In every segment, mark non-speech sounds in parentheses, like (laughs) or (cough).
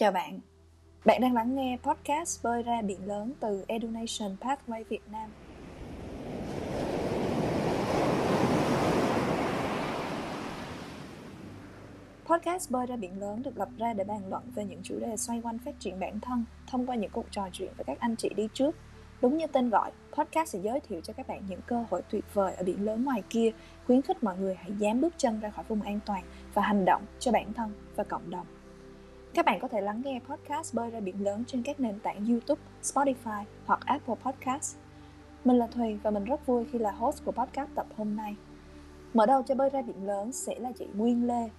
Chào bạn, bạn đang lắng nghe podcast Bơi ra biển lớn từ Edunation Pathway Việt Nam. Podcast Bơi ra biển lớn được lập ra để bàn luận về những chủ đề xoay quanh phát triển bản thân thông qua những cuộc trò chuyện với các anh chị đi trước. Đúng như tên gọi, podcast sẽ giới thiệu cho các bạn những cơ hội tuyệt vời ở biển lớn ngoài kia, khuyến khích mọi người hãy dám bước chân ra khỏi vùng an toàn và hành động cho bản thân và cộng đồng. Các bạn có thể lắng nghe podcast Bơi ra biển lớn trên các nền tảng YouTube, Spotify hoặc Apple Podcast. Mình là Thùy và mình rất vui khi là host của podcast tập hôm nay. Mở đầu cho Bơi ra biển lớn sẽ là chị Nguyên Lê.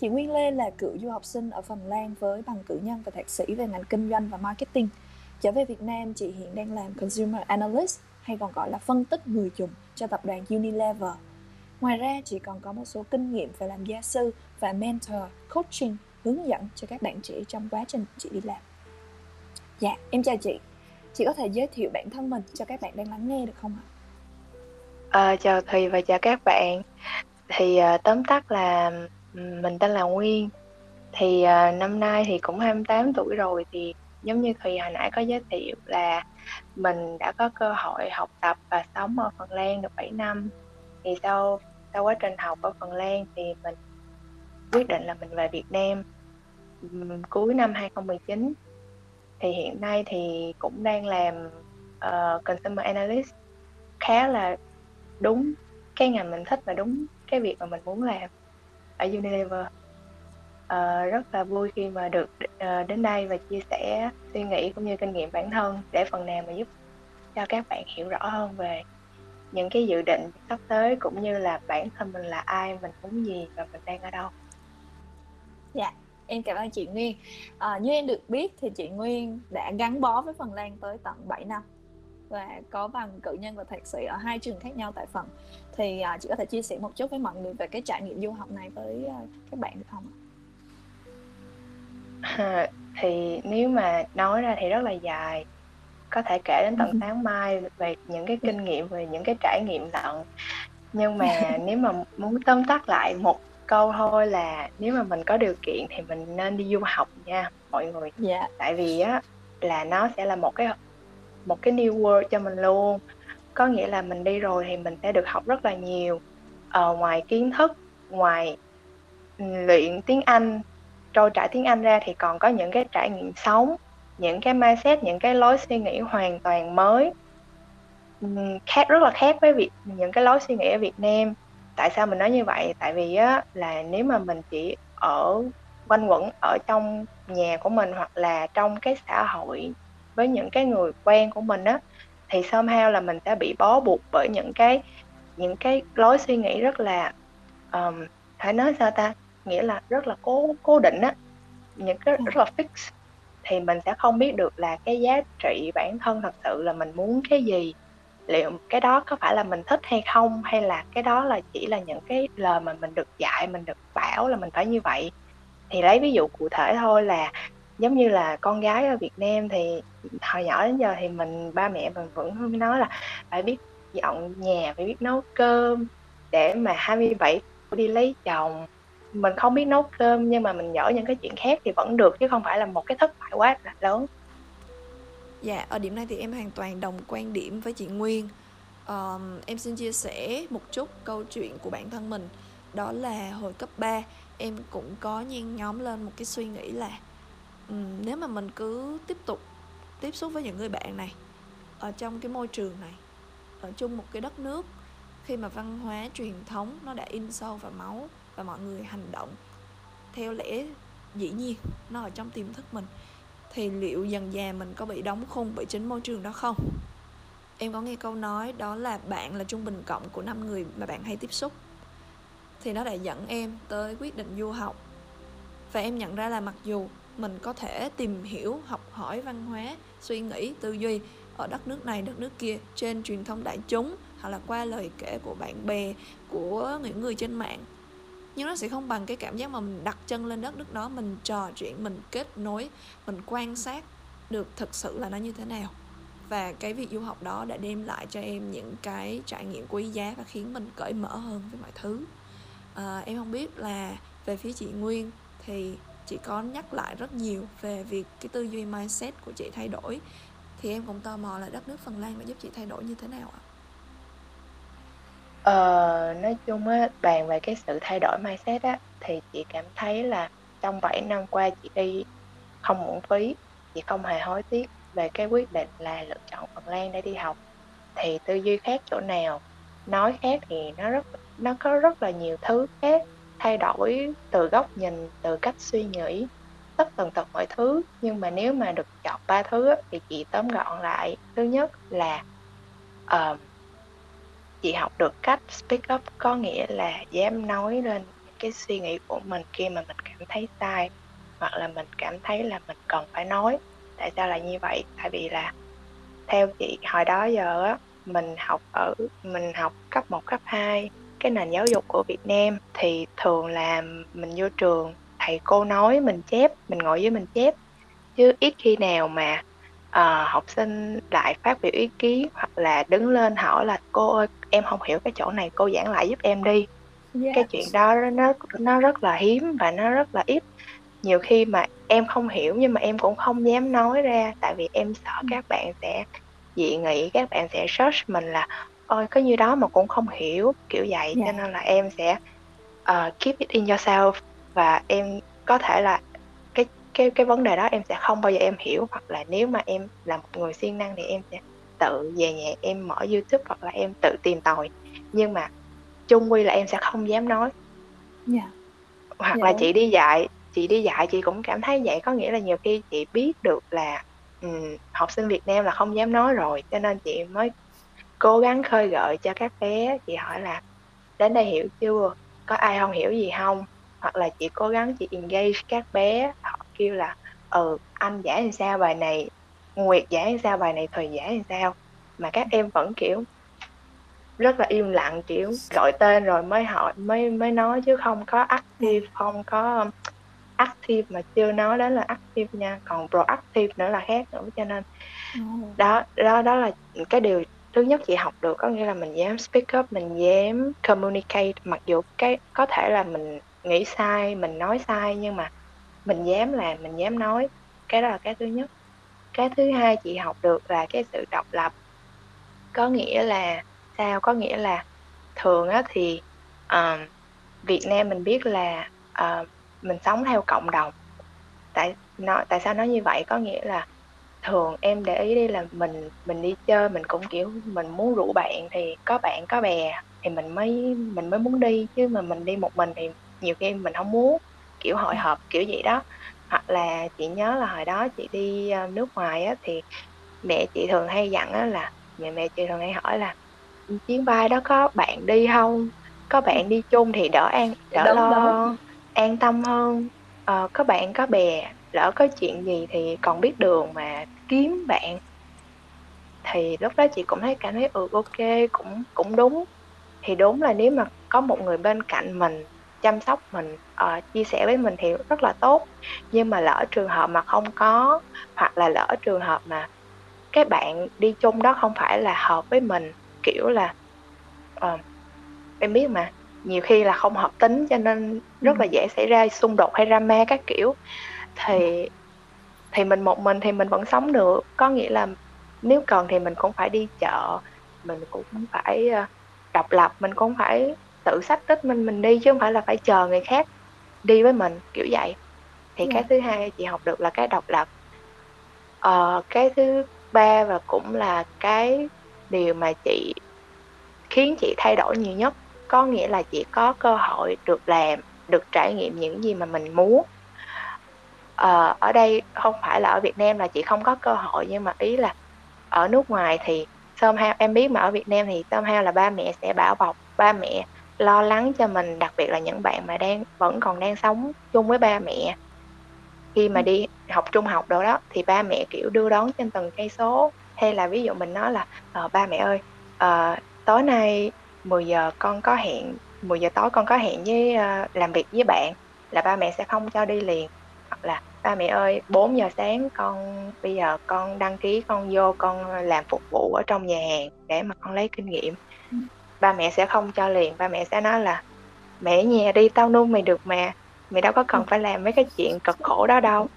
Chị Nguyên Lê là cựu du học sinh ở Phần Lan với bằng cử nhân và thạc sĩ về ngành kinh doanh và marketing. Trở về Việt Nam, chị hiện đang làm Consumer Analyst hay còn gọi là phân tích người dùng cho tập đoàn Unilever. Ngoài ra, chị còn có một số kinh nghiệm về làm gia sư và mentor, coaching hướng dẫn cho các bạn trẻ trong quá trình chị đi làm. Dạ em chào chị. Chị có thể giới thiệu bản thân mình cho các bạn đang lắng nghe được không ạ? À, chào thùy và chào các bạn. Thì uh, tóm tắt là mình tên là nguyên. Thì uh, năm nay thì cũng 28 tuổi rồi thì giống như thùy hồi nãy có giới thiệu là mình đã có cơ hội học tập và sống ở phần lan được 7 năm. Thì sau sau quá trình học ở phần lan thì mình quyết định là mình về Việt Nam cuối năm 2019 thì hiện nay thì cũng đang làm uh, consumer analyst. Khá là đúng cái ngành mình thích và đúng cái việc mà mình muốn làm ở Unilever. Uh, rất là vui khi mà được uh, đến đây và chia sẻ suy nghĩ cũng như kinh nghiệm bản thân để phần nào mà giúp cho các bạn hiểu rõ hơn về những cái dự định sắp tới cũng như là bản thân mình là ai mình muốn gì và mình đang ở đâu. Dạ em cảm ơn chị Nguyên. À, như em được biết thì chị Nguyên đã gắn bó với Phần Lan tới tận 7 năm và có bằng cử nhân và thạc sĩ ở hai trường khác nhau tại Phần. Thì à, chị có thể chia sẻ một chút với mọi người về cái trải nghiệm du học này với à, các bạn được không à, (laughs) thì nếu mà nói ra thì rất là dài. Có thể kể đến tận sáng mai về những cái kinh nghiệm về những cái trải nghiệm lận nhưng mà (laughs) nếu mà muốn tóm tắt lại một câu thôi là nếu mà mình có điều kiện thì mình nên đi du học nha mọi người. Dạ. Tại vì á là nó sẽ là một cái một cái new world cho mình luôn. Có nghĩa là mình đi rồi thì mình sẽ được học rất là nhiều. Ờ, ngoài kiến thức ngoài luyện tiếng Anh trôi trải tiếng Anh ra thì còn có những cái trải nghiệm sống những cái mindset những cái lối suy nghĩ hoàn toàn mới. Khác rất là khác với việc những cái lối suy nghĩ ở Việt Nam tại sao mình nói như vậy? Tại vì á là nếu mà mình chỉ ở quanh quẩn ở trong nhà của mình hoặc là trong cái xã hội với những cái người quen của mình á thì somehow là mình sẽ bị bó buộc bởi những cái những cái lối suy nghĩ rất là um, phải nói sao ta? Nghĩa là rất là cố cố định á những cái rất là fix. Thì mình sẽ không biết được là cái giá trị bản thân thật sự là mình muốn cái gì liệu cái đó có phải là mình thích hay không, hay là cái đó là chỉ là những cái lời mà mình được dạy, mình được bảo là mình phải như vậy? Thì lấy ví dụ cụ thể thôi là giống như là con gái ở Việt Nam thì hồi nhỏ đến giờ thì mình, ba mẹ mình vẫn nói là phải biết dọn nhà, phải biết nấu cơm để mà 27 đi lấy chồng. Mình không biết nấu cơm nhưng mà mình giỏi những cái chuyện khác thì vẫn được chứ không phải là một cái thất bại quá là lớn. Dạ, ở điểm này thì em hoàn toàn đồng quan điểm với chị Nguyên. Um, em xin chia sẻ một chút câu chuyện của bản thân mình. Đó là hồi cấp 3 em cũng có nhen nhóm lên một cái suy nghĩ là um, nếu mà mình cứ tiếp tục tiếp xúc với những người bạn này ở trong cái môi trường này ở chung một cái đất nước khi mà văn hóa truyền thống nó đã in sâu vào máu và mọi người hành động theo lẽ dĩ nhiên nó ở trong tiềm thức mình thì liệu dần già mình có bị đóng khung bởi chính môi trường đó không? Em có nghe câu nói đó là bạn là trung bình cộng của năm người mà bạn hay tiếp xúc. Thì nó đã dẫn em tới quyết định du học. Và em nhận ra là mặc dù mình có thể tìm hiểu, học hỏi văn hóa, suy nghĩ, tư duy ở đất nước này, đất nước kia trên truyền thông đại chúng, hoặc là qua lời kể của bạn bè, của những người trên mạng nhưng nó sẽ không bằng cái cảm giác mà mình đặt chân lên đất nước đó mình trò chuyện mình kết nối mình quan sát được thực sự là nó như thế nào. Và cái việc du học đó đã đem lại cho em những cái trải nghiệm quý giá và khiến mình cởi mở hơn với mọi thứ. À, em không biết là về phía chị Nguyên thì chị có nhắc lại rất nhiều về việc cái tư duy mindset của chị thay đổi. Thì em cũng tò mò là đất nước Phần Lan đã giúp chị thay đổi như thế nào ạ? Ờ, nói chung á, bàn về cái sự thay đổi mindset á, thì chị cảm thấy là trong 7 năm qua chị đi không uổng phí, chị không hề hối tiếc về cái quyết định là lựa chọn Phần Lan để đi học. Thì tư duy khác chỗ nào, nói khác thì nó rất nó có rất là nhiều thứ khác thay đổi từ góc nhìn, từ cách suy nghĩ, tất tần tật mọi thứ. Nhưng mà nếu mà được chọn ba thứ á, thì chị tóm gọn lại. Thứ nhất là uh, chị học được cách speak up có nghĩa là dám nói lên cái suy nghĩ của mình khi mà mình cảm thấy sai hoặc là mình cảm thấy là mình cần phải nói. Tại sao là như vậy? Tại vì là theo chị hồi đó giờ á mình học ở mình học cấp 1, cấp 2 cái nền giáo dục của Việt Nam thì thường là mình vô trường thầy cô nói mình chép mình ngồi với mình chép. Chứ ít khi nào mà uh, học sinh lại phát biểu ý kiến hoặc là đứng lên hỏi là cô ơi em không hiểu cái chỗ này cô giảng lại giúp em đi yes. cái chuyện đó nó nó rất là hiếm và nó rất là ít nhiều khi mà em không hiểu nhưng mà em cũng không dám nói ra tại vì em sợ ừ. các bạn sẽ dị nghị các bạn sẽ search mình là ôi có như đó mà cũng không hiểu kiểu vậy yeah. cho nên là em sẽ uh, keep it in yourself và em có thể là cái cái vấn đề đó em sẽ không bao giờ em hiểu. Hoặc là nếu mà em là một người siêng năng thì em sẽ tự về nhà em mở youtube hoặc là em tự tìm tòi. Nhưng mà chung quy là em sẽ không dám nói. Yeah. Dạ. hoặc yeah, dạ. là chị đi dạy chị đi dạy chị cũng cảm thấy vậy. Có nghĩa là nhiều khi chị biết được là um, học sinh Việt Nam là không dám nói rồi cho nên chị mới cố gắng khơi gợi cho các bé. Chị hỏi là đến đây hiểu chưa? Có ai không hiểu gì không? Hoặc là chị cố gắng chị engage các bé kêu là ừ anh giải làm sao bài này nguyệt giải làm sao bài này thời giải làm sao? Mà các em vẫn kiểu rất là im lặng kiểu gọi tên rồi mới hỏi mới mới nói chứ không có active không có active mà chưa nói đến là active nha. Còn proactive nữa là khác nữa cho nên đó đó đó là cái điều thứ nhất chị học được có nghĩa là mình dám speak up mình dám communicate. Mặc dù cái có thể là mình nghĩ sai mình nói sai nhưng mà mình dám làm mình dám nói. Cái đó là cái thứ nhất. Cái thứ hai chị học được là cái sự độc lập. Có nghĩa là sao? Có nghĩa là thường á thì uh, Việt Nam mình biết là uh, mình sống theo cộng đồng. Tại nó tại sao nói như vậy? Có nghĩa là thường em để ý đi là mình mình đi chơi mình cũng kiểu mình muốn rủ bạn thì có bạn có bè thì mình mới mình mới muốn đi. Chứ mà mình đi một mình thì nhiều khi mình không muốn kiểu hội họp kiểu gì đó. Hoặc là chị nhớ là hồi đó chị đi ờ, nước ngoài á thì mẹ chị thường hay dặn á là mẹ mẹ chị thường hay hỏi là chuyến bay đó có bạn đi không? Có bạn đi chung thì đỡ an đỡ đúng, lo đúng. an tâm hơn. Ờ, có bạn có bè lỡ có chuyện gì thì còn biết đường mà kiếm bạn. Thì lúc đó chị cũng thấy cảm thấy ừ ok cũng cũng đúng. Thì đúng là nếu mà có một người bên cạnh mình chăm sóc mình uh, chia sẻ với mình thì rất là tốt. Nhưng mà lỡ trường hợp mà không có hoặc là lỡ trường hợp mà cái bạn đi chung đó không phải là hợp với mình kiểu là uh, em biết mà nhiều khi là không hợp tính cho nên rất là ừ. dễ xảy ra xung đột hay drama các kiểu. Thì thì mình một mình thì mình vẫn sống được. Có nghĩa là nếu cần thì mình cũng phải đi chợ mình cũng phải uh, độc lập mình cũng phải tự sách tích mình mình đi chứ không phải là phải chờ người khác đi với mình kiểu vậy thì yeah. cái dạ. thứ hai chị học được là cái độc lập ờ, cái thứ ba và cũng là cái điều mà chị khiến chị thay đổi nhiều nhất có nghĩa là chị có cơ hội được làm được trải nghiệm những gì mà mình muốn ờ, ở đây không phải là ở Việt Nam là chị không có cơ hội nhưng mà ý là ở nước ngoài thì somehow em biết mà ở Việt Nam thì somehow là ba mẹ sẽ bảo bọc ba mẹ lo lắng cho mình đặc biệt là những bạn mà đang vẫn còn đang sống chung với ba mẹ. Khi mà ừ. đi học trung học đồ đó thì ba mẹ kiểu đưa đón trên từng cây số. Hay là ví dụ mình nói là ờ, ba mẹ ơi uh, tối nay 10 giờ con có hẹn 10 giờ tối con có hẹn với uh, làm việc với bạn là ba mẹ sẽ không cho đi liền. Hoặc là ba mẹ ơi 4 giờ sáng con bây giờ con đăng ký con vô con làm phục vụ ở trong nhà hàng để mà con lấy kinh nghiệm ba mẹ sẽ không cho liền. Ba mẹ sẽ nói là mẹ nhà đi tao nuôi mày được mà. Mày đâu có cần phải làm mấy cái chuyện cực khổ đó đâu.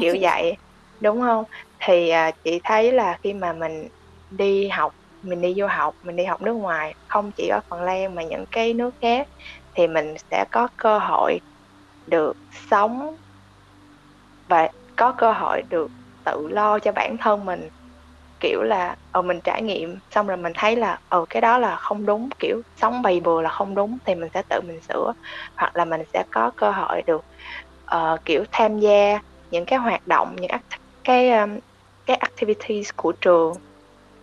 Kiểu vậy đúng không? Thì à, chị thấy là khi mà mình đi học mình đi du học mình đi học nước ngoài không chỉ ở phần lan mà những cái nước khác thì mình sẽ có cơ hội được sống và có cơ hội được tự lo cho bản thân mình kiểu là ờ mình trải nghiệm xong rồi mình thấy là ờ cái đó là không đúng kiểu sống bày bừa là không đúng thì mình sẽ tự mình sửa hoặc là mình sẽ có cơ hội được uh, kiểu tham gia những cái hoạt động những cái um, cái activities của trường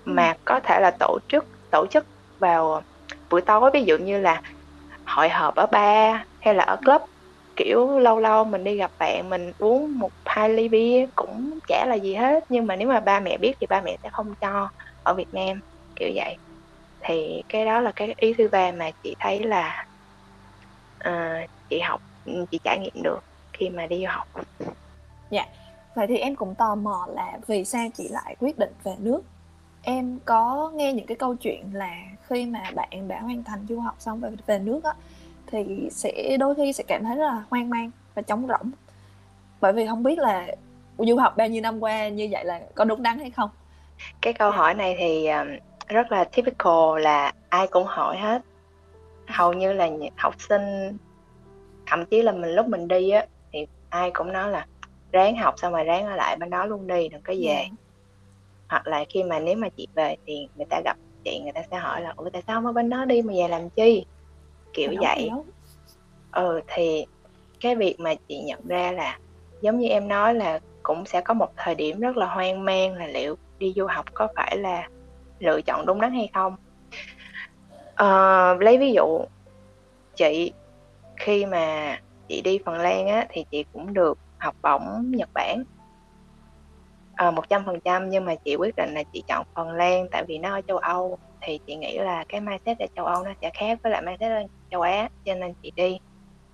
mà có thể là tổ chức tổ chức vào buổi tối. Ví dụ như là hội họp ở bar hay là ở club kiểu lâu lâu mình đi gặp bạn mình uống một hai ly bia cũng chả là gì hết. Nhưng mà nếu mà ba mẹ biết thì ba mẹ sẽ không cho ở Việt Nam kiểu vậy. Thì cái đó là cái ý thứ ba mà chị thấy là uh, chị học ừ, chị trải nghiệm được khi mà đi du học. Dạ. Vậy thì em cũng tò mò là vì sao chị lại quyết định về nước? Em có nghe những cái câu chuyện là khi mà bạn đã hoàn thành du học xong về về nước á thì sẽ đôi khi sẽ cảm thấy rất là hoang mang và trống rỗng bởi vì không biết là du học bao nhiêu năm qua như vậy là có đúng đắn hay không cái câu hỏi này thì rất là typical là ai cũng hỏi hết hầu như là học sinh thậm chí là mình lúc mình đi á thì ai cũng nói là ráng học xong rồi ráng ở lại bên đó luôn đi đừng có về yeah. Dạ. hoặc là khi mà nếu mà chị về thì người ta gặp chị người ta sẽ hỏi là ủa tại sao mà bên đó đi mà về làm chi kiểu hiểu, vậy. hiểu. ừ thì cái việc mà chị nhận ra là giống như em nói là cũng sẽ có một thời điểm rất là hoang mang là liệu đi du học có phải là lựa chọn đúng đắn hay không. Uh, lấy ví dụ chị khi mà chị đi Phần Lan á thì chị cũng được học bổng Nhật Bản. Ờ, một trăm phần trăm nhưng mà chị quyết định là chị chọn Phần Lan tại vì nó ở châu Âu. Thì chị nghĩ là cái mindset ở châu Âu nó sẽ khác với lại mindset ở châu Á cho nên chị đi.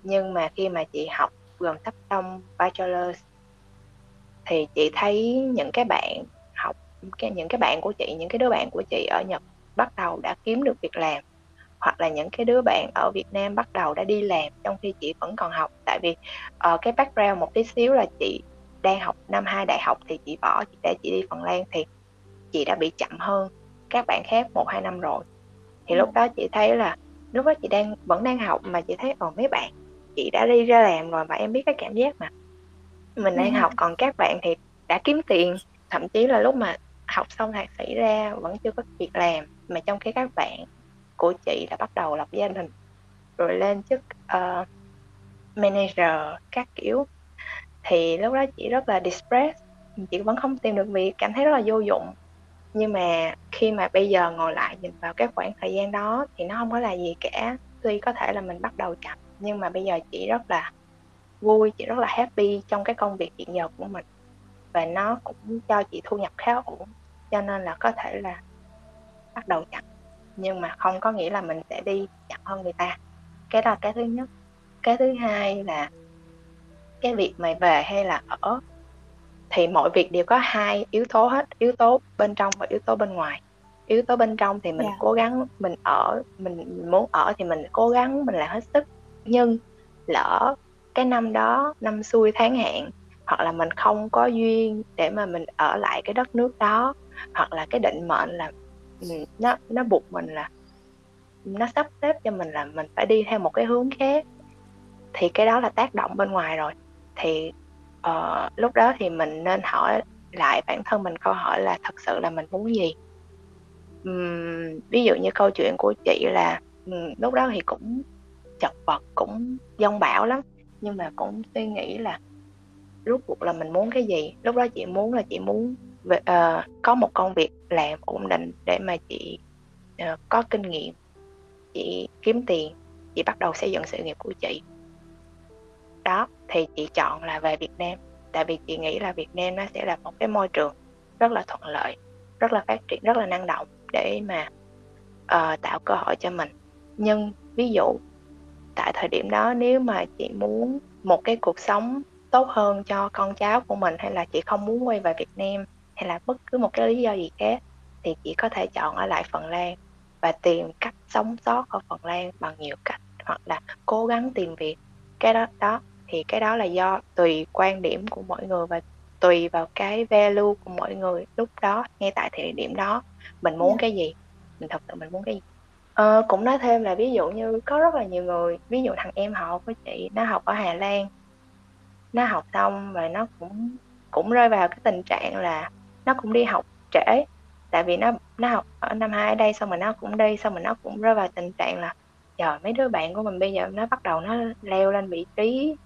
Nhưng mà khi mà chị học gần sắp xong bachelor thì chị thấy những cái bạn học cái những cái bạn của chị những cái đứa bạn của chị ở Nhật bắt đầu đã kiếm được việc làm hoặc là những cái đứa bạn ở Việt Nam bắt đầu đã đi làm trong khi chị vẫn còn học. Tại vì uh, cái background một tí xíu là chị đang học năm hai đại học thì chị bỏ để chị đi Phần Lan thì chị đã bị chậm hơn các bạn khác một hai năm rồi. Thì lúc đó chị thấy là lúc đó chị đang vẫn đang học mà chị thấy còn mấy bạn chị đã đi ra làm rồi và em biết cái cảm giác mà mình đang ừ. học còn các bạn thì đã kiếm tiền thậm chí là lúc mà học xong thạc sĩ ra vẫn chưa có việc làm mà trong khi các bạn của chị đã bắt đầu lập gia đình rồi lên chức uh, manager các kiểu thì lúc đó chị rất là distress chị vẫn không tìm được việc cảm thấy rất là vô dụng nhưng mà khi mà bây giờ ngồi lại nhìn vào cái khoảng thời gian đó thì nó không có là gì cả. Tuy có thể là mình bắt đầu chậm, nhưng mà bây giờ chị rất là vui, chị rất là happy trong cái công việc hiện giờ của mình. Và nó cũng cho chị thu nhập khá ổn, cho nên là có thể là bắt đầu chậm. Nhưng mà không có nghĩa là mình sẽ đi chậm hơn người ta. Cái đó là cái thứ nhất. Cái thứ hai là cái việc mày về hay là ở thì mọi việc đều có hai yếu tố hết yếu tố bên trong và yếu tố bên ngoài yếu tố bên trong thì mình yeah. Dạ. cố gắng mình ở mình muốn ở thì mình cố gắng mình làm hết sức nhưng lỡ cái năm đó năm xuôi tháng hạn hoặc là mình không có duyên để mà mình ở lại cái đất nước đó hoặc là cái định mệnh là nó nó buộc mình là nó sắp xếp cho mình là mình phải đi theo một cái hướng khác thì cái đó là tác động bên ngoài rồi thì uh, lúc đó thì mình nên hỏi lại bản thân mình câu hỏi là thật sự là mình muốn gì? Um, ví dụ như câu chuyện của chị là um, lúc đó thì cũng chật vật cũng dông bão lắm nhưng mà cũng suy nghĩ là rốt cuộc là mình muốn cái gì? Lúc đó chị muốn là chị muốn về, uh, có một công việc làm ổn định để mà chị uh, có kinh nghiệm chị kiếm tiền chị bắt đầu xây dựng sự nghiệp của chị. Đó thì chị chọn là về Việt Nam. Tại vì chị nghĩ là Việt Nam nó sẽ là một cái môi trường rất là thuận lợi rất là phát triển rất là năng động để mà uh, tạo cơ hội cho mình. Nhưng ví dụ tại thời điểm đó nếu mà chị muốn một cái cuộc sống tốt hơn cho con cháu của mình hay là chị không muốn quay về Việt Nam hay là bất cứ một cái lý do gì khác thì chị có thể chọn ở lại Phần Lan và tìm cách sống sót ở Phần Lan bằng nhiều cách hoặc là cố gắng tìm việc. Cái đó đó thì cái đó là do tùy quan điểm của mỗi người và tùy vào cái value của mỗi người lúc đó ngay tại thời điểm đó mình muốn yeah. Dạ. cái gì mình thật sự mình muốn cái gì ờ, cũng nói thêm là ví dụ như có rất là nhiều người ví dụ thằng em họ với chị nó học ở Hà Lan nó học xong và nó cũng cũng rơi vào cái tình trạng là nó cũng đi học trễ tại vì nó nó học ở năm hai ở đây xong rồi nó cũng đi xong rồi nó cũng rơi vào tình trạng là trời mấy đứa bạn của mình bây giờ nó bắt đầu nó leo lên vị trí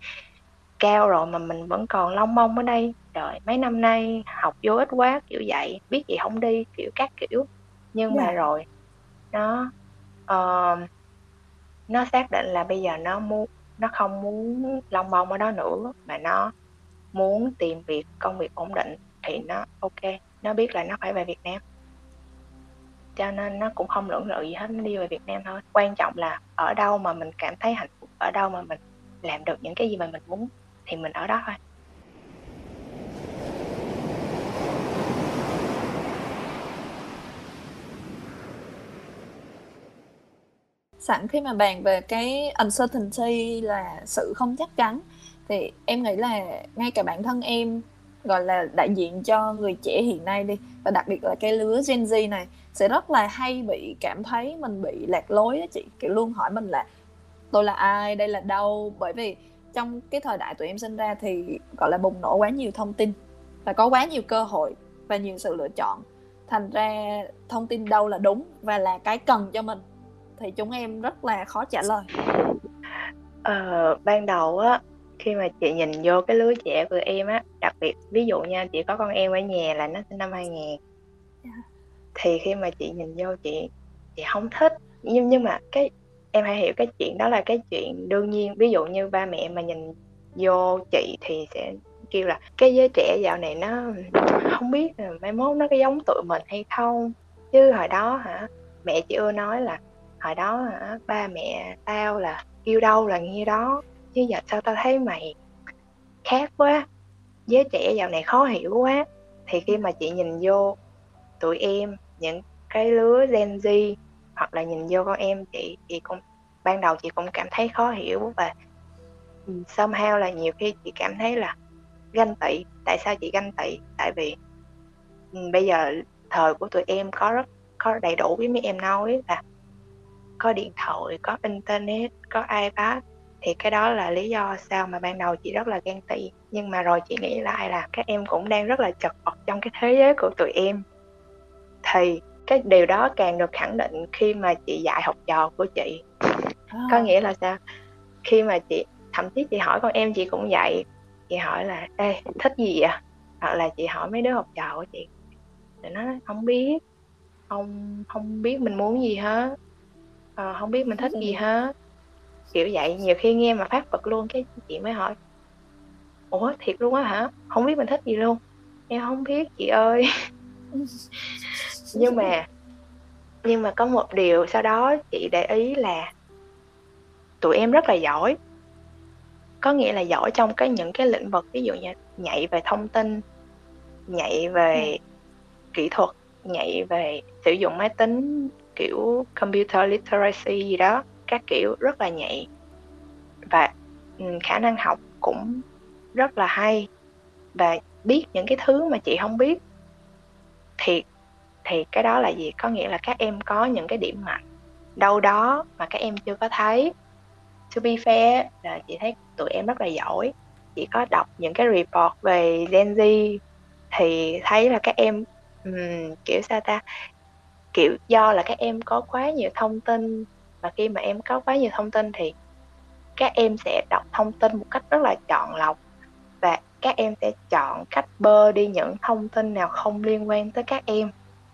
cao rồi mà mình vẫn còn long mong ở đây trời mấy năm nay học vô ích quá kiểu vậy biết gì không đi kiểu các kiểu nhưng yeah. mà dạ. rồi nó uh, nó xác định là bây giờ nó muốn nó không muốn long mong ở đó nữa mà nó muốn tìm việc công việc ổn định thì nó ok nó biết là nó phải về Việt Nam cho nên nó cũng không lưỡng lự gì hết, nó đi về Việt Nam thôi. Quan trọng là ở đâu mà mình cảm thấy hạnh phúc, ở đâu mà mình làm được những cái gì mà mình muốn thì mình ở đó thôi. Sẵn khi mà bàn về cái uncertainty là sự không chắc chắn, thì em nghĩ là ngay cả bản thân em gọi là đại diện cho người trẻ hiện nay đi. Và đặc biệt là cái lứa Gen Z này sẽ rất là hay bị cảm thấy mình bị lạc lối á chị. Kiểu luôn hỏi mình là tôi là ai? Đây là đâu? Bởi vì trong cái thời đại tụi em sinh ra thì gọi là bùng nổ quá nhiều thông tin và có quá nhiều cơ hội và nhiều sự lựa chọn. Thành ra thông tin đâu là đúng và là cái cần cho mình thì chúng em rất là khó trả lời. Ờ, ban đầu á khi mà chị nhìn vô cái lứa trẻ của em á đặc biệt ví dụ nha chị có con em ở nhà là nó sinh năm 2000 yeah. Dạ. thì khi mà chị nhìn vô chị chị không thích nhưng nhưng mà cái em hãy hiểu cái chuyện đó là cái chuyện đương nhiên ví dụ như ba mẹ mà nhìn vô chị thì sẽ kêu là cái giới trẻ dạo này nó không biết là mai mốt nó có giống tụi mình hay không chứ hồi đó hả mẹ chị ưa nói là hồi đó hả ba mẹ tao là yêu đâu là nghe đó chứ giờ sao tao thấy mày khác quá. Giới trẻ dạo này khó hiểu quá. Thì khi mà chị nhìn vô tụi em, những cái lứa Gen Z, hoặc là nhìn vô con em chị chị cũng, ban đầu chị cũng cảm thấy khó hiểu và somehow là nhiều khi chị cảm thấy là ganh tị. Tại sao chị ganh tị? Tại vì ừ, bây giờ thời của tụi em có rất, có đầy đủ với mấy em nói là có điện thoại, có internet, có ipad thì cái đó là lý do sao mà ban đầu chị rất là ghen tị. Nhưng mà rồi chị nghĩ lại là các em cũng đang rất là chật vật trong cái thế giới của tụi em. Thì cái điều đó càng được khẳng định khi mà chị dạy học trò của chị. À. có nghĩa là sao? Khi mà chị thậm chí chị hỏi con em chị cũng vậy. Chị hỏi là ê thích gì vậy? Hoặc là chị hỏi mấy đứa học trò của chị. Thì nó không biết. Không không biết mình muốn gì hết. À, không biết mình thích gì hết kiểu vậy nhiều khi nghe mà phát bật luôn cái chị mới hỏi. Ủa thiệt luôn á hả? Không biết mình thích gì luôn. Em không biết chị ơi. (laughs) Nhưng mà nhưng mà có một điều sau đó chị để ý là tụi em rất là giỏi. Có nghĩa là giỏi trong cái những cái lĩnh vực ví dụ như nhạy về thông tin nhạy về ừ. kỹ thuật nhạy về sử dụng máy tính kiểu computer literacy gì đó các kiểu rất là nhạy. Và khả năng học cũng rất là hay. Và biết những cái thứ mà chị không biết thì thì cái đó là gì? Có nghĩa là các em có những cái điểm mạnh. Đâu đó mà các em chưa có thấy. To be fair là chị thấy tụi em rất là giỏi. Chỉ có đọc những cái report về Gen Z thì thấy là các em um, kiểu sao ta? Kiểu do là các em có quá nhiều thông tin và khi mà em có quá nhiều thông tin thì các em sẽ đọc thông tin một cách rất là chọn lọc. Và các em sẽ chọn cách bơ đi những thông tin nào không liên quan tới các em.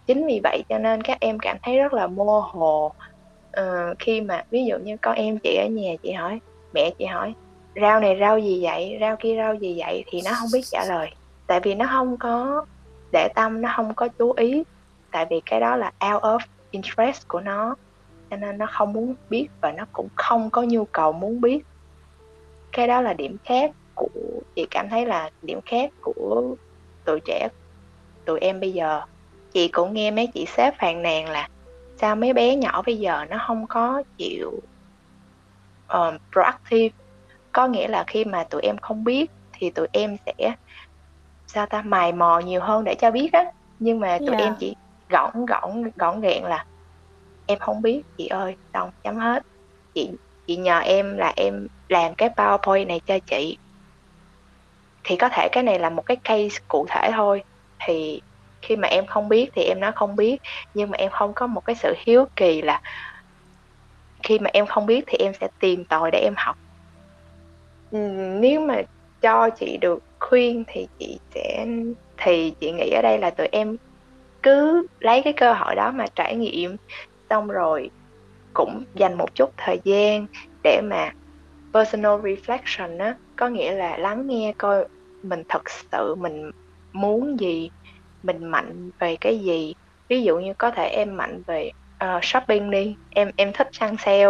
Chính vì vậy cho nên các em cảm thấy rất là mơ hồ. Uh, khi mà ví dụ như con em chị ở nhà chị hỏi mẹ chị hỏi rau này rau gì vậy? Rau kia rau gì vậy? Thì nó không biết trả lời. Tại vì nó không có để tâm nó không có chú ý. Tại vì cái đó là out of interest của nó cho nên nó không muốn biết và nó cũng không có nhu cầu muốn biết. Cái đó là điểm khác của chị cảm thấy là điểm khác của tụi trẻ tụi em bây giờ. Chị cũng nghe mấy chị sếp phàn nàn là sao mấy bé nhỏ bây giờ nó không có chịu um, proactive có nghĩa là khi mà tụi em không biết thì tụi em sẽ sao ta mài mò nhiều hơn để cho biết á. Nhưng mà tụi yeah. em chỉ gọn gọn gọn gàng là em không biết, chị ơi, đồng chấm hết. Chị chị nhờ em là em làm cái powerpoint này cho chị. Thì có thể cái này là một cái case cụ thể thôi. Thì khi mà em không biết thì em nói không biết. Nhưng mà em không có một cái sự hiếu kỳ là khi mà em không biết thì em sẽ tìm tòi để em học. Ừ, nếu mà cho chị được khuyên thì chị sẽ, thì chị nghĩ ở đây là tụi em cứ lấy cái cơ hội đó mà trải nghiệm xong rồi cũng dành một chút thời gian để mà personal reflection á có nghĩa là lắng nghe coi mình thật sự mình muốn gì mình mạnh về cái gì. Ví dụ như có thể em mạnh về uh, shopping đi em em thích săn sale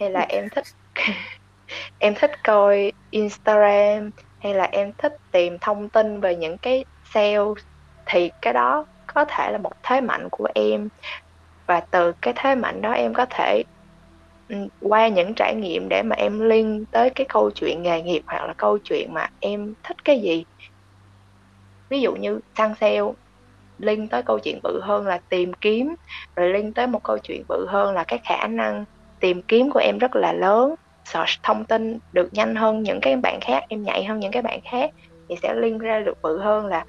hay là em thích (laughs) em thích coi Instagram hay là em thích tìm thông tin về những cái sale thì cái đó có thể là một thế mạnh của em và từ cái thế mạnh đó em có thể ừ, qua những trải nghiệm để mà em liên tới cái câu chuyện nghề nghiệp hoặc là câu chuyện mà em thích cái gì. Ví dụ như săn sale liên tới câu chuyện bự hơn là tìm kiếm rồi liên tới một câu chuyện bự hơn là cái khả năng tìm kiếm của em rất là lớn. Search thông tin được nhanh hơn những cái bạn khác em nhạy hơn những cái bạn khác thì sẽ liên ra được bự hơn là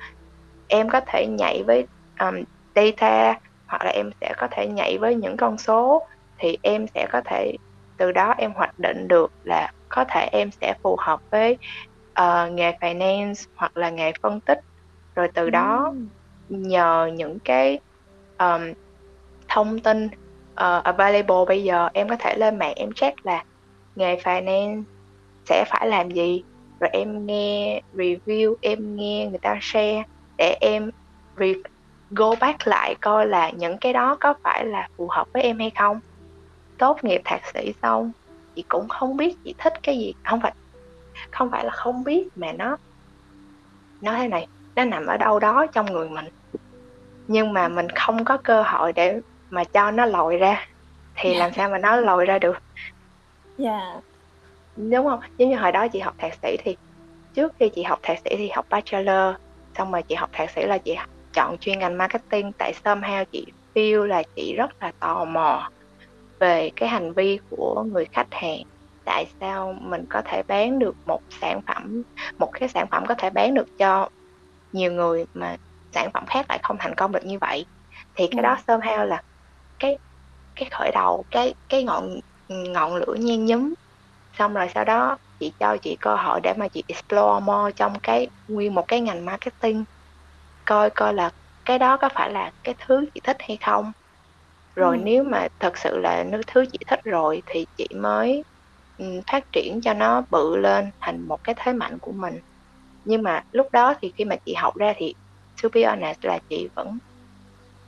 em có thể nhảy với um, data hoặc là em sẽ có thể nhảy với những con số thì em sẽ có thể từ đó em hoạch định được là có thể em sẽ phù hợp với uh, nghề finance hoặc là nghề phân tích. Rồi từ đó nhờ những cái um, thông tin uh, available bây giờ em có thể lên mạng em check là nghề finance sẽ phải làm gì rồi em nghe review em nghe người ta share để em re- go back lại coi là những cái đó có phải là phù hợp với em hay không? Tốt nghiệp thạc sĩ xong chị cũng không biết chị thích cái gì. Không phải không phải là không biết mà nó nó thế này nó nằm ở đâu đó trong người mình. Nhưng mà mình không có cơ hội để mà cho nó lòi ra. Thì yeah. làm sao mà nó lòi ra được? Dạ. Yeah. đúng không? Giống như hồi đó chị học thạc sĩ thì trước khi chị học thạc sĩ thì học bachelor xong rồi chị học thạc sĩ là chị chọn chuyên ngành marketing. Tại somehow chị feel là chị rất là tò mò về cái hành vi của người khách hàng. Tại sao mình có thể bán được một sản phẩm một cái sản phẩm có thể bán được cho nhiều người mà sản phẩm khác lại không thành công được như vậy? Thì cái đó ừ. somehow là cái cái khởi đầu cái cái ngọn ngọn lửa nhen nhúm xong rồi sau đó chị cho chị cơ hội để mà chị explore more trong cái nguyên một cái ngành marketing coi coi là cái đó có phải là cái thứ chị thích hay không. Rồi ừ. nếu mà thật sự là nước thứ chị thích rồi thì chị mới um, phát triển cho nó bự lên thành một cái thế mạnh của mình. Nhưng mà lúc đó thì khi mà chị học ra thì to be honest là chị vẫn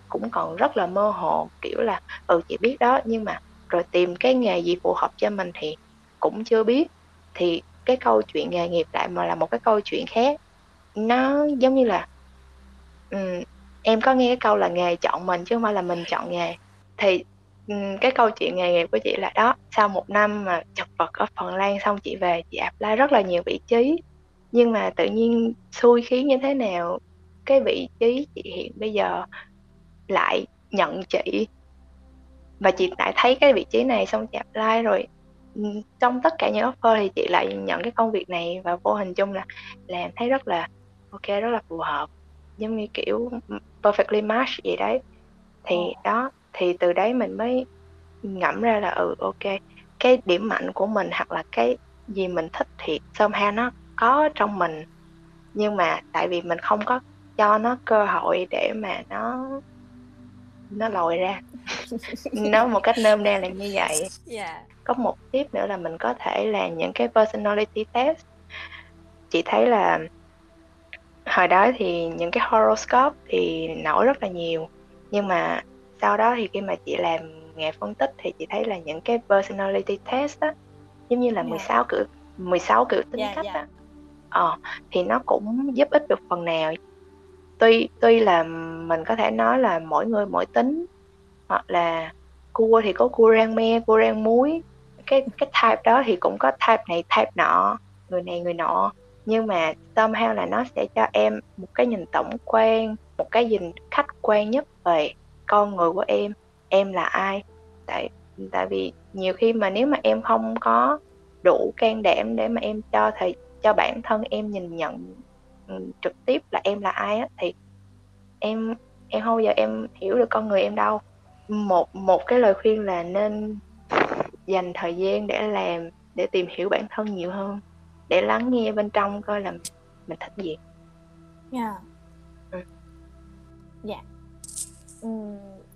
cũng còn rất là mơ hồ kiểu là ừ chị biết đó nhưng mà rồi tìm cái nghề gì phù hợp cho mình thì cũng chưa biết. Thì cái câu chuyện nghề nghiệp lại mà là một cái câu chuyện khác. Nó giống như là um, em có nghe cái câu là nghề chọn mình chứ không phải là mình chọn nghề. Thì um, cái câu chuyện nghề nghiệp của chị là đó sau một năm mà chật vật ở Phần Lan xong chị về chị apply rất là nhiều vị trí. Nhưng mà tự nhiên xui khí như thế nào cái vị trí chị hiện bây giờ lại nhận chị? Và chị lại thấy cái vị trí này xong chị apply rồi ừ, trong tất cả những offer thì chị lại nhận cái công việc này. Và vô hình chung là làm thấy rất là ok rất là phù hợp giống như kiểu perfectly match vậy đấy. Thì đó thì từ đấy mình mới ngẫm ra là ừ ok cái điểm mạnh của mình hoặc là cái gì mình thích thì somehow nó có trong mình. Nhưng mà tại vì mình không có cho nó cơ hội để mà nó nó lòi ra. (laughs) Nó một cách nôm na là như vậy. Yeah. Dạ. có một tiếp nữa là mình có thể làm những cái personality test. Chị thấy là hồi đó thì những cái horoscope thì nổi rất là nhiều. Nhưng mà sau đó thì khi mà chị làm nghề phân tích thì chị thấy là những cái personality test á giống như là yeah. 16 kiểu 16 kiểu tính yeah, cách yeah. á. Ờ thì nó cũng giúp ích được phần nào. Tuy tuy là mình có thể nói là mỗi người mỗi tính hoặc là cua thì có cua rang me cua rang muối. Cái cái type đó thì cũng có type này type nọ người này người nọ nhưng mà somehow là nó sẽ cho em một cái nhìn tổng quan, một cái nhìn khách quan nhất về con người của em em là ai. Tại tại vì nhiều khi mà nếu mà em không có đủ can đảm để mà em cho thầy cho bản thân em nhìn nhận trực tiếp là em là ai á, thì em em không bao giờ em hiểu được con người em đâu. Một một cái lời khuyên là nên dành thời gian để làm, để tìm hiểu bản thân nhiều hơn để lắng nghe bên trong coi là mình thích gì. Yeah. ừ. dạ. Ừ,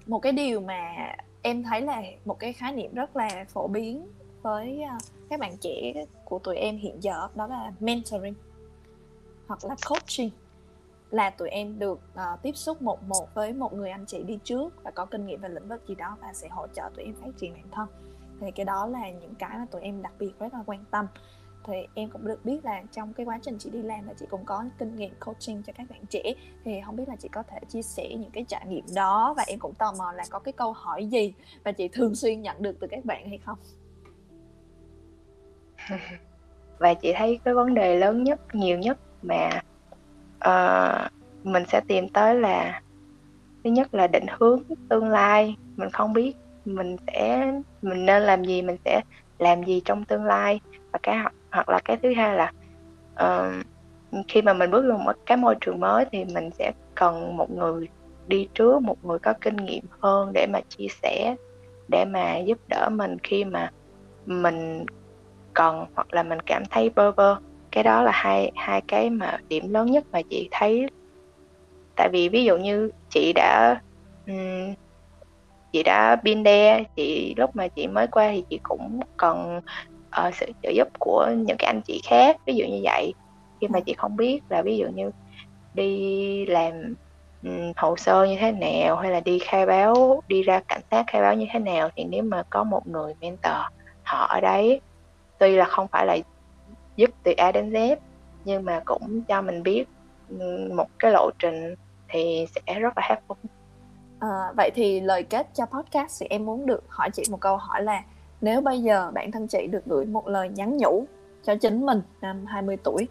một cái điều mà em thấy là một cái khái niệm rất là phổ biến với ờ, các bạn trẻ của tụi em hiện giờ đó là mentoring hoặc là coaching. Là tụi em được uh, tiếp xúc một một với một người anh chị đi trước và có kinh nghiệm về lĩnh vực gì đó và sẽ hỗ trợ tụi em phát triển bản thân. Thì cái đó là những cái mà tụi em đặc biệt rất là quan tâm thì em cũng được biết là trong cái quá trình chị đi làm là chị cũng có kinh nghiệm coaching cho các bạn trẻ. Thì không biết là chị có thể chia sẻ những cái trải nghiệm đó và em cũng tò mò là có cái câu hỏi gì và chị thường xuyên nhận được từ các bạn hay không? (laughs) Và chị thấy cái vấn đề lớn nhất nhiều nhất mà uh, mình sẽ tìm tới là thứ nhất là định hướng tương lai. Mình không biết mình sẽ mình nên làm gì mình sẽ làm gì trong tương lai và cái hoặc là cái thứ hai là uh, khi mà mình bước vào một cái môi trường mới thì mình sẽ cần một người đi trước một người có kinh nghiệm hơn để mà chia sẻ để mà giúp đỡ mình khi mà mình cần hoặc là mình cảm thấy bơ vơ. Cái đó là hai hai cái mà điểm lớn nhất mà chị thấy. Tại vì ví dụ như chị đã um, chị đã pin đe chị lúc mà chị mới qua thì chị cũng cần uh, sự trợ giúp của những cái anh chị khác. Ví dụ như vậy. Khi mà chị không biết là ví dụ như đi làm um, hồ sơ như thế nào hay là đi khai báo đi ra cảnh sát khai báo như thế nào thì nếu mà có một người mentor họ ở đấy tuy là không phải là giúp từ A đến Z nhưng mà cũng cho mình biết một cái lộ trình thì sẽ rất là helpful. À, vậy thì lời kết cho podcast thì em muốn được hỏi chị một câu hỏi là nếu bây giờ bản thân chị được gửi một lời nhắn nhủ cho chính mình năm 20 tuổi,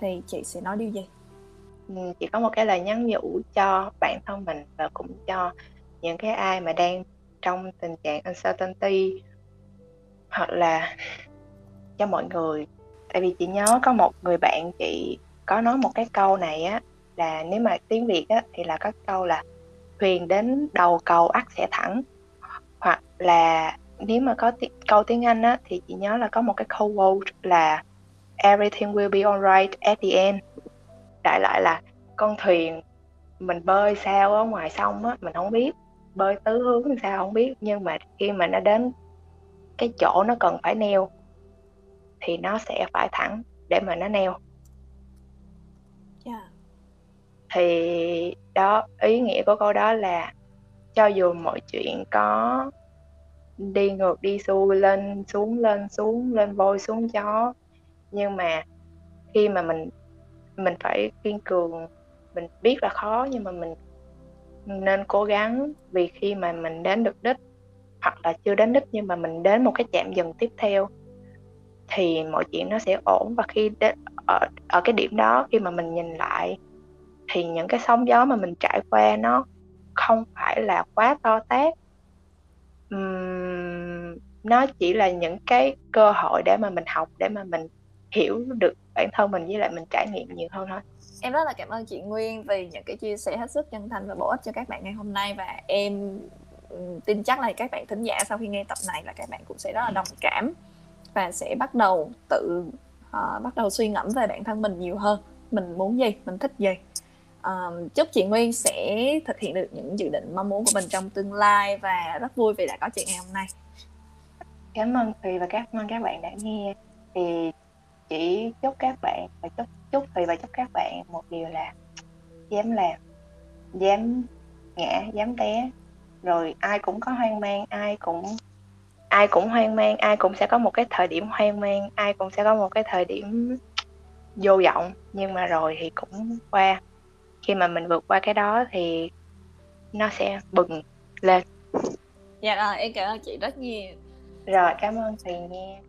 thì chị sẽ nói điều gì? Ừ, chị có một cái lời nhắn nhủ cho bản thân mình và cũng cho những cái ai mà đang trong tình trạng uncertainty, hoặc là cho mọi người tại vì chị nhớ có một người bạn chị có nói một cái câu này á, là nếu mà tiếng việt á, thì là có câu là thuyền đến đầu cầu ắt sẽ thẳng hoặc là nếu mà có t- câu tiếng anh á thì chị nhớ là có một cái câu quote là everything will be alright at the end đại lại là con thuyền mình bơi sao ở ngoài sông á mình không biết bơi tứ hướng sao không biết nhưng mà khi mà nó đến cái chỗ nó cần phải neo thì nó sẽ phải thẳng để mà nó neo yeah. thì đó ý nghĩa của câu đó là cho dù mọi chuyện có đi ngược đi xuôi lên xuống lên xuống lên voi xuống chó nhưng mà khi mà mình mình phải kiên cường mình biết là khó nhưng mà mình nên cố gắng. Vì khi mà mình đến được đích hoặc là chưa đến đích nhưng mà mình đến một cái chạm dừng tiếp theo thì mọi chuyện nó sẽ ổn. Và khi đến, ở, ở cái điểm đó khi mà mình nhìn lại thì những cái sóng gió mà mình trải qua nó không phải là quá to tát um, nó chỉ là những cái cơ hội để mà mình học để mà mình hiểu được bản thân mình với lại mình trải nghiệm nhiều hơn thôi. Em rất là cảm ơn chị Nguyên vì những cái chia sẻ hết sức chân thành và bổ ích cho các bạn ngày hôm nay và em tin chắc là các bạn thính giả sau khi nghe tập này là các bạn cũng sẽ rất là đồng cảm và sẽ bắt đầu tự uh, bắt đầu suy ngẫm về bản thân mình nhiều hơn. Mình muốn gì? Mình thích gì? Um, chúc chị Nguyên sẽ thực hiện được những dự định mong muốn của mình trong tương lai và rất vui vì đã có chị ngày hôm nay. Cảm ơn Thùy và cảm ơn các bạn đã nghe. Thì chỉ chúc các bạn và chúc chúc Thùy và chúc các bạn một điều là dám làm dám ngã dám té. Rồi ai cũng có hoang mang ai cũng ai cũng hoang mang ai cũng sẽ có một cái thời điểm hoang mang ai cũng sẽ có một cái thời điểm vô vọng. Nhưng mà rồi thì cũng qua khi mà mình vượt qua cái đó thì nó sẽ bừng lên. Dạ rồi em cảm ơn chị rất nhiều. Rồi cảm ơn thùy nha